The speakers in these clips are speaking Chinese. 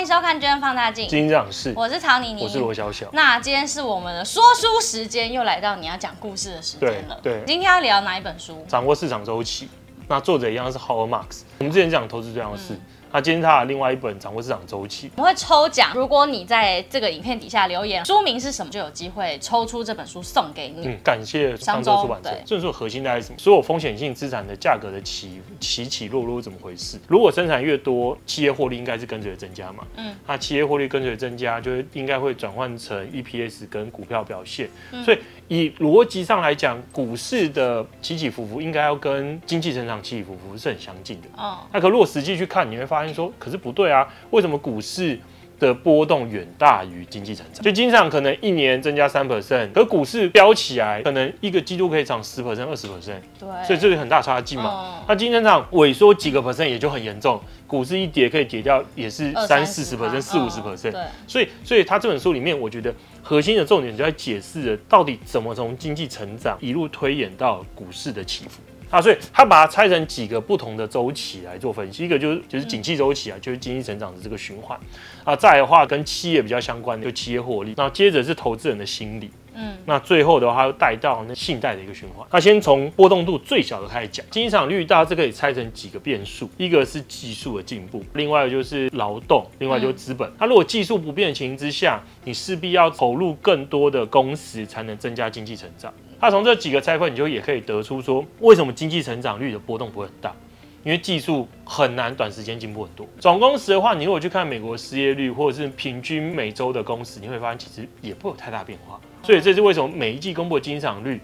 迎收看《巨亨放大镜》，金长是，我是曹妮妮，我是罗小小。那今天是我们的说书时间，又来到你要讲故事的时间了。对，对今天要聊哪一本书？掌握市场周期。那作者一样是 Howard Marks。我们之前讲投资这样的事。嗯他今天他的另外一本掌握市场周期，我们会抽奖。如果你在这个影片底下留言，书名是什么，就有机会抽出这本书送给你。嗯，感谢商周出版社。这本书核心大概是什么？所有风险性资产的价格的起起起落落是怎么回事？如果生产越多，企业获利应该是跟随增加嘛？嗯，那企业获利跟随增加，就应该会转换成 EPS 跟股票表现。嗯、所以以逻辑上来讲，股市的起起伏伏应该要跟经济成长起起伏伏是很相近的。哦，那可如果实际去看，你会发现。说可是不对啊，为什么股市的波动远大于经济成长？就经常可能一年增加三 percent，可股市飙起来，可能一个季度可以涨十 percent、二十 percent，对，所以这是很大差距嘛。那经济增长萎缩几个 percent 也就很严重，股市一跌可以跌掉也是三四十 percent、四五十 percent，对。所以，所以他这本书里面，我觉得核心的重点就在解释了到底怎么从经济成长一路推演到股市的起伏。啊，所以他把它拆成几个不同的周期来做分析，一个就是就是景气周期啊，就是经济成长的这个循环。啊，再来的话跟企业比较相关的就企业获利，那接着是投资人的心理，嗯，那最后的话又带到那信贷的一个循环。那先从波动度最小的开始讲，经济成长率大致可以拆成几个变数，一个是技术的进步，另外就是劳动，另外就是资本。那如果技术不变的情形之下，你势必要投入更多的工时才能增加经济成长。他从这几个拆分，你就也可以得出说，为什么经济成长率的波动不会很大？因为技术很难短时间进步很多。总工时的话，你如果去看美国失业率或者是平均每周的工时，你会发现其实也不会有太大变化。所以这是为什么每一季公布的经济成长率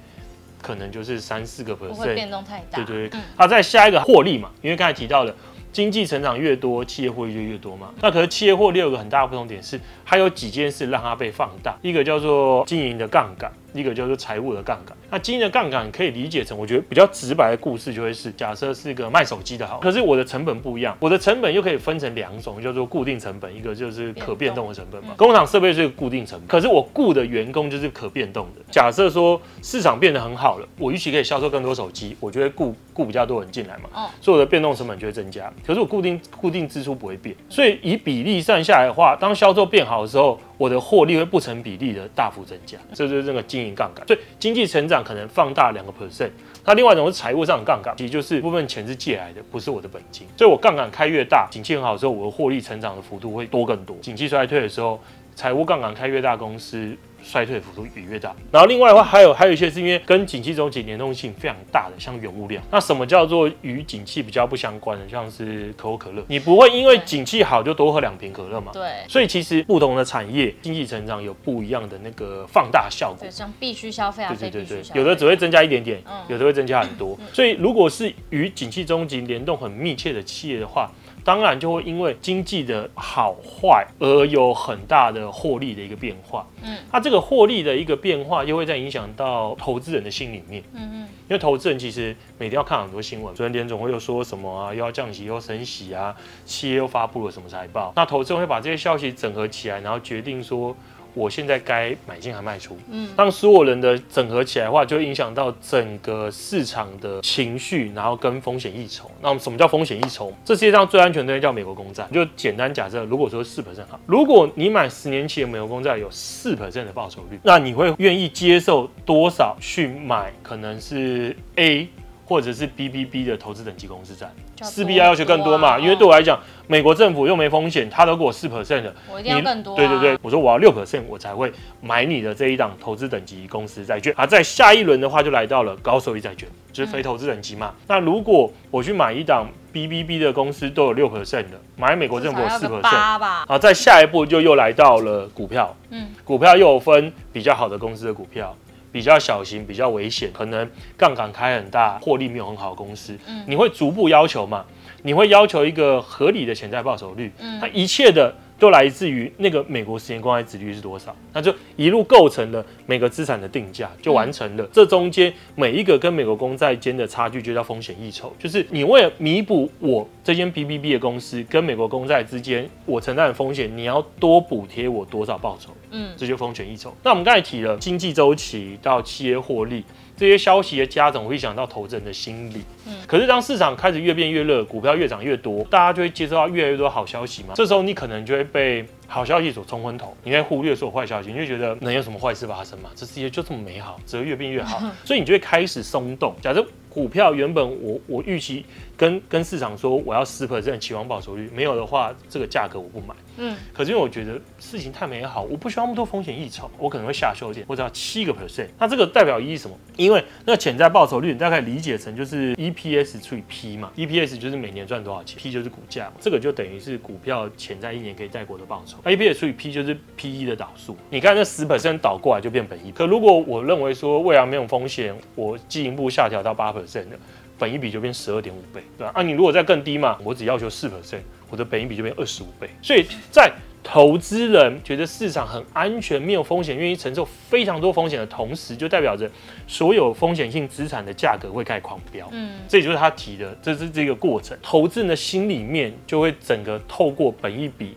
可能就是三四个 percent，不会变动太大。对对对。啊，再下一个获利嘛，因为刚才提到了经济成长越多，企业获利就越多嘛。那可是企业获利有个很大的不同点是，它有几件事让它被放大，一个叫做经营的杠杆。一个叫做财务的杠杆，那经营的杠杆可以理解成，我觉得比较直白的故事就会是，假设是一个卖手机的好，可是我的成本不一样，我的成本又可以分成两种，叫做固定成本，一个就是可变动的成本嘛。工厂设备是固定成本，可是我雇的员工就是可变动的。假设说市场变得很好了，我预期可以销售更多手机，我就会雇雇比较多人进来嘛，所以我的变动成本就会增加。可是我固定固定支出不会变，所以以比例算下来的话，当销售变好的时候，我的获利会不成比例的大幅增加，这就是这个经营杠杆。所以经济成长可能放大两个 percent，那另外一种是财务上的杠杆，其实就是部分钱是借来的，不是我的本金。所以我杠杆开越大，景气很好的时候，我的获利成长的幅度会多更多。景气衰退的时候，财务杠杆开越大，公司。衰退幅度也越大，然后另外的话还有还有一些是因为跟景气周期联动性非常大的，像原物料。那什么叫做与景气比较不相关的？像是可口可乐，你不会因为景气好就多喝两瓶可乐嘛？对。所以其实不同的产业经济成长有不一样的那个放大效果。对，像必须消费啊，对对对对，有的只会增加一点点，有的会增加很多。所以如果是与景气周期联动很密切的企业的话。当然就会因为经济的好坏而有很大的获利的一个变化。嗯，那这个获利的一个变化又会再影响到投资人的心里面。嗯嗯，因为投资人其实每天要看很多新闻，昨天联总会又说什么啊，又要降息又升息啊，企业又发布了什么财报，那投资人会把这些消息整合起来，然后决定说。我现在该买进还卖出？嗯，当所有人的整合起来的话，就会影响到整个市场的情绪，然后跟风险溢酬。那什么叫风险溢酬？这世界上最安全的东西叫美国公债。就简单假设，如果说四 percent 好，如果你买十年期的美国公债有四 percent 的报酬率，那你会愿意接受多少去买？可能是 A。或者是 BBB 的投资等级公司债，势必要要求更多嘛？因为对我来讲，美国政府又没风险，他都给我四 percent 的，我一定要更多。对对对，我说我要六 percent，我才会买你的这一档投资等级公司债券。啊，在下一轮的话，就来到了高收益债券，就是非投资等级嘛。那如果我去买一档 BBB 的公司都有六 percent 的，买美国政府四 percent，啊，在下一步就又来到了股票，嗯，股票又有分比较好的公司的股票。比较小型、比较危险，可能杠杆开很大、获利没有很好的公司，嗯，你会逐步要求嘛？你会要求一个合理的潜在报酬率，嗯，它一切的都来自于那个美国十年公债殖利率是多少，那就一路构成了每个资产的定价就完成了。嗯、这中间每一个跟美国公债间的差距就叫风险溢酬，就是你为了弥补我这间 BBB 的公司跟美国公债之间我承担的风险，你要多补贴我多少报酬？嗯，这就风险溢酬。那我们刚才提了经济周期到企业获利。这些消息的加总会影响到投资人的心理。嗯，可是当市场开始越变越热，股票越涨越多，大家就会接收到越来越多好消息嘛。这时候你可能就会被好消息所冲昏头，你会忽略所有坏消息，你就觉得能有什么坏事发生嘛？这世界就这么美好，只会越变越好，所以你就会开始松动。假设股票原本我我预期跟跟市场说我要十 percent 期望报酬率，没有的话，这个价格我不买。嗯，可是因为我觉得事情太美好，我不需要那么多风险溢酬，我可能会下修一点，我只要七个 percent。那这个代表意义什么？因为那个潜在报酬率，你大概理解成就是 EPS 除以 P 嘛，EPS 就是每年赚多少钱，P 就是股价嘛，这个就等于是股票潜在一年可以带过的报酬。EPS 除以 P 就是 PE 的导数。你看那十 percent 倒过来就变本一。可如果我认为说未来没有风险，我进一步下调到八 percent 的。本一比就变十二点五倍，对吧？啊，你如果再更低嘛，我只要求四 percent，我的本益比就变二十五倍。所以在投资人觉得市场很安全、没有风险、愿意承受非常多风险的同时，就代表着所有风险性资产的价格会开始狂飙。嗯，这也就是他提的，这是这个过程。投资人的心里面就会整个透过本益比。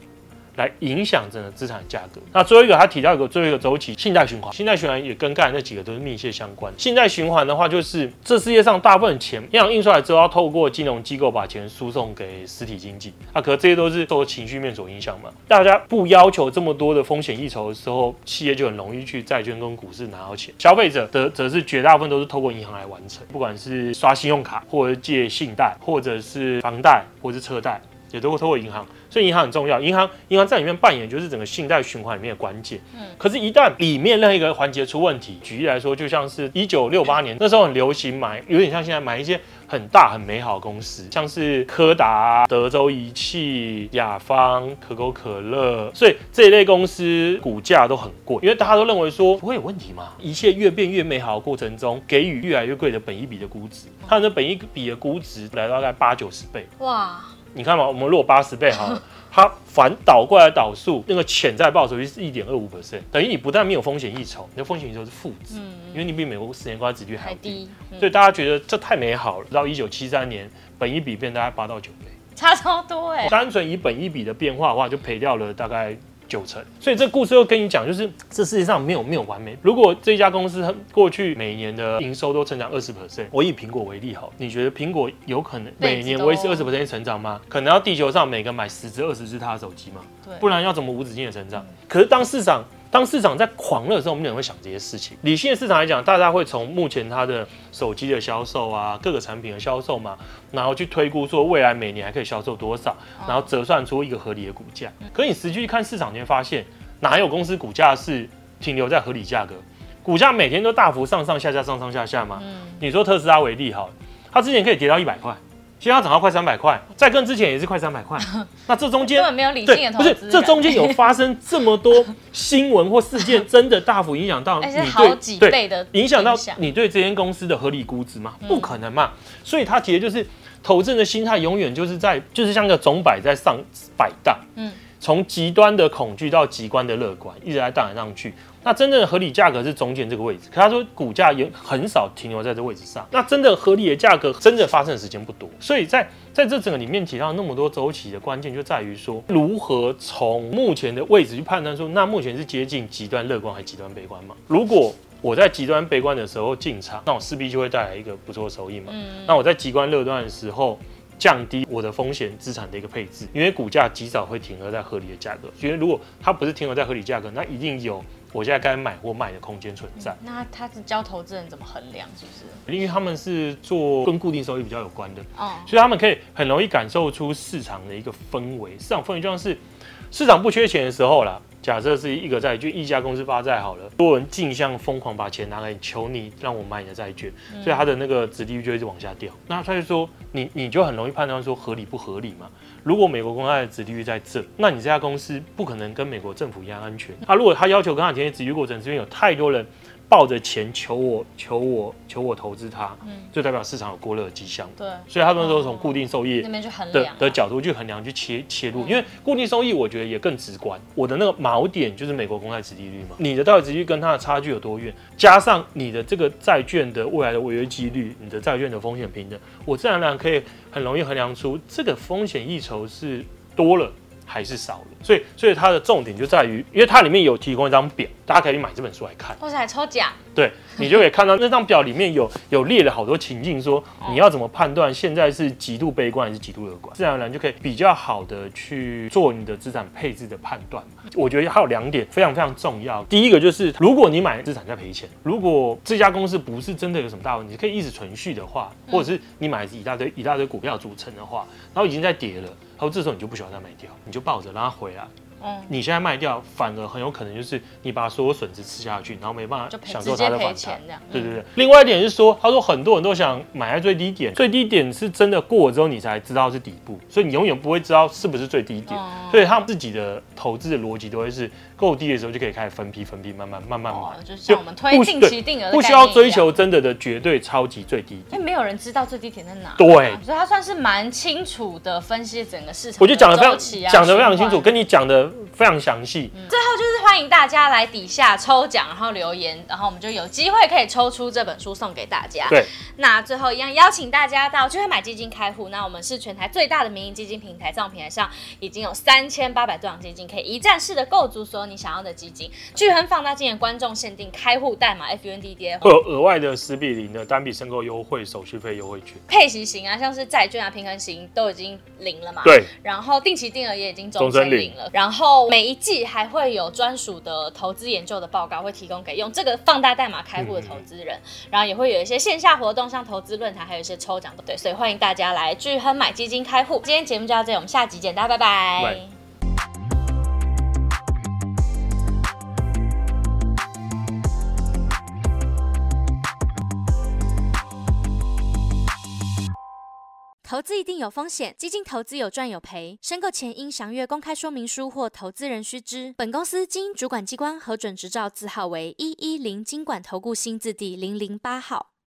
来影响整个资产价格。那最后一个，他提到一个最后一个周期，信贷循环。信贷循环也跟刚才那几个都是密切相关。信贷循环的话，就是这世界上大部分钱，银行印出来之后，要透过金融机构把钱输送给实体经济。啊，可这些都是受情绪面所影响嘛。大家不要求这么多的风险溢酬的时候，企业就很容易去债券跟股市拿到钱。消费者的则是绝大部分都是透过银行来完成，不管是刷信用卡，或者借信贷，或者是房贷，或者是车贷。也都会透过银行，所以银行很重要。银行银行在里面扮演就是整个信贷循环里面的关键。嗯，可是，一旦里面任何一个环节出问题，举例来说，就像是一九六八年那时候很流行买，有点像现在买一些很大很美好的公司，像是柯达、德州仪器、雅芳、可口可乐，所以这一类公司股价都很贵，因为大家都认为说不会有问题嘛。一切越变越美好的过程中，给予越来越贵的本一笔的估值，它的本一笔的估值来到大概八九十倍。哇！你看嘛，我们如果八十倍好了，它反倒过来倒数，那个潜在报酬率是一点二五 percent，等于你不但没有风险溢酬，你的风险溢酬是负值，嗯、因为你比美国十年国债殖利率还低，嗯、所以大家觉得这太美好了。到一九七三年，本一比变大概八到九倍，差超多哎、欸。单纯以本一比的变化的话，就赔掉了大概。九成，所以这故事又跟你讲，就是这世界上没有没有完美。如果这家公司过去每年的营收都成长二十 percent，我以苹果为例好，你觉得苹果有可能每年维持二十 percent 成长吗？可能要地球上每个买十只二十只它的手机吗？对，不然要怎么无止境的成长？可是当市场。当市场在狂热的时候，我们可能会想这些事情。理性的市场来讲，大家会从目前它的手机的销售啊，各个产品的销售嘛，然后去推估说未来每年还可以销售多少，然后折算出一个合理的股价。可你实际去看市场，你会发现哪有公司股价是停留在合理价格？股价每天都大幅上上下下、上上下下吗？你说特斯拉为例哈，它之前可以跌到一百块。现在涨到快三百块，在跟之前也是快三百块。那这中间根本没有理性的投资，不是这中间有发生这么多新闻或事件，真的大幅影响到 你对好几倍的影响到你对这间公司的合理估值吗？不可能嘛。所以它其实就是投资人的心态，永远就是在就是像个钟摆在上摆荡，嗯，从极端的恐惧到极端的乐观，一直在荡来荡去。那真正的合理价格是中间这个位置，可他说股价也很少停留在这位置上。那真的合理的价格，真的发生的时间不多。所以在在这整个里面提到那么多周期的关键，就在于说如何从目前的位置去判断说，那目前是接近极端乐观还是极端悲观嘛？如果我在极端悲观的时候进场，那我势必就会带来一个不错的收益嘛。嗯。那我在极端乐观的时候降低我的风险资产的一个配置，因为股价极少会停留在合理的价格。因为如果它不是停留在合理价格，那一定有。我现在该买或卖的空间存在。嗯，那他是教投资人怎么衡量，是不是？因为他们是做跟固定收益比较有关的，哦，所以他们可以很容易感受出市场的一个氛围。市场氛围就像是市场不缺钱的时候啦。假设是一个债券，一家公司发债好了，多人竞相疯狂把钱拿来求你，让我买你的债券，所以它的那个殖利率就一直往下掉。那他就说，你你就很容易判断说合理不合理嘛？如果美国公债的殖利率在这，那你这家公司不可能跟美国政府一样安全。他如果他要求跟他签约殖利率过程，是因为有太多人抱着钱求我求我求我投资它，嗯，就代表市场有过热的迹象。对，所以他们都从固定收益那边去衡的量的角度去衡量去切切入，因为固定收益我觉得也更直观。我的那个锚点就是美国公债殖利率嘛，你的到底殖利率跟它的差距有多远，加上你的这个债券的未来的违约几率，你的债券的风险平等，我自然而然可以很容易衡量出这个风险溢酬是多了还是少了。所以，所以它的重点就在于，因为它里面有提供一张表，大家可以买这本书来看，或者来抽奖。对，你就可以看到那张表里面有有列了好多情境，说你要怎么判断现在是极度悲观还是极度乐观，自然而然就可以比较好的去做你的资产配置的判断。我觉得还有两点非常非常重要，第一个就是如果你买资产在赔钱，如果这家公司不是真的有什么大问题，可以一直存续的话，或者是你买一大堆一大堆股票组成的话，然后已经在跌了，然后这时候你就不需要再卖掉，你就抱着让它回来。嗯，你现在卖掉，反而很有可能就是你把所有损失吃下去，然后没办法享受它的反弹。对对对。另外一点是说，他说很多人都想买在最低点，最低点是真的过了之后你才知道是底部，所以你永远不会知道是不是最低点。所以他们自己的投资的逻辑都会是够低的时候就可以开始分批分批慢慢慢慢买，就是像我们推定期定额，不需要追求真的的绝对超级最低点。因为没有人知道最低点在哪。对，所以他算是蛮清楚的分析整个市场。我觉得讲的非常讲的非常清楚，跟你讲的非常详细。嗯、最后就是欢迎大家来底下抽奖，然后留言，然后我们就有机会可以抽出这本书送给大家。对，那最后一样邀请大家到巨亨买基金开户。那我们是全台最大的民营基金平台，在我们平台上已经有三千八百多档基金，可以一站式的购足所有你想要的基金。巨亨放大镜的观众限定开户代码 FUNDDA 会有额外的十比零的单笔申购优惠手续费优惠券。配息型啊，像是债券啊、平衡型都已经零了嘛？对。然后定期定额也已经终身零了。然后每一季还会有专属的投资研究的报告，会提供给用这个放大代码开户的投资人，然后也会有一些线下活动，像投资论坛，还有一些抽奖的，对，所以欢迎大家来聚亨买基金开户。今天节目就到这里，我们下集见，大家拜拜。拜投资一定有风险，基金投资有赚有赔，申购前应详阅公开说明书或投资人须知。本公司经主管机关核准执照字号为一一零金管投顾新字第零零八号。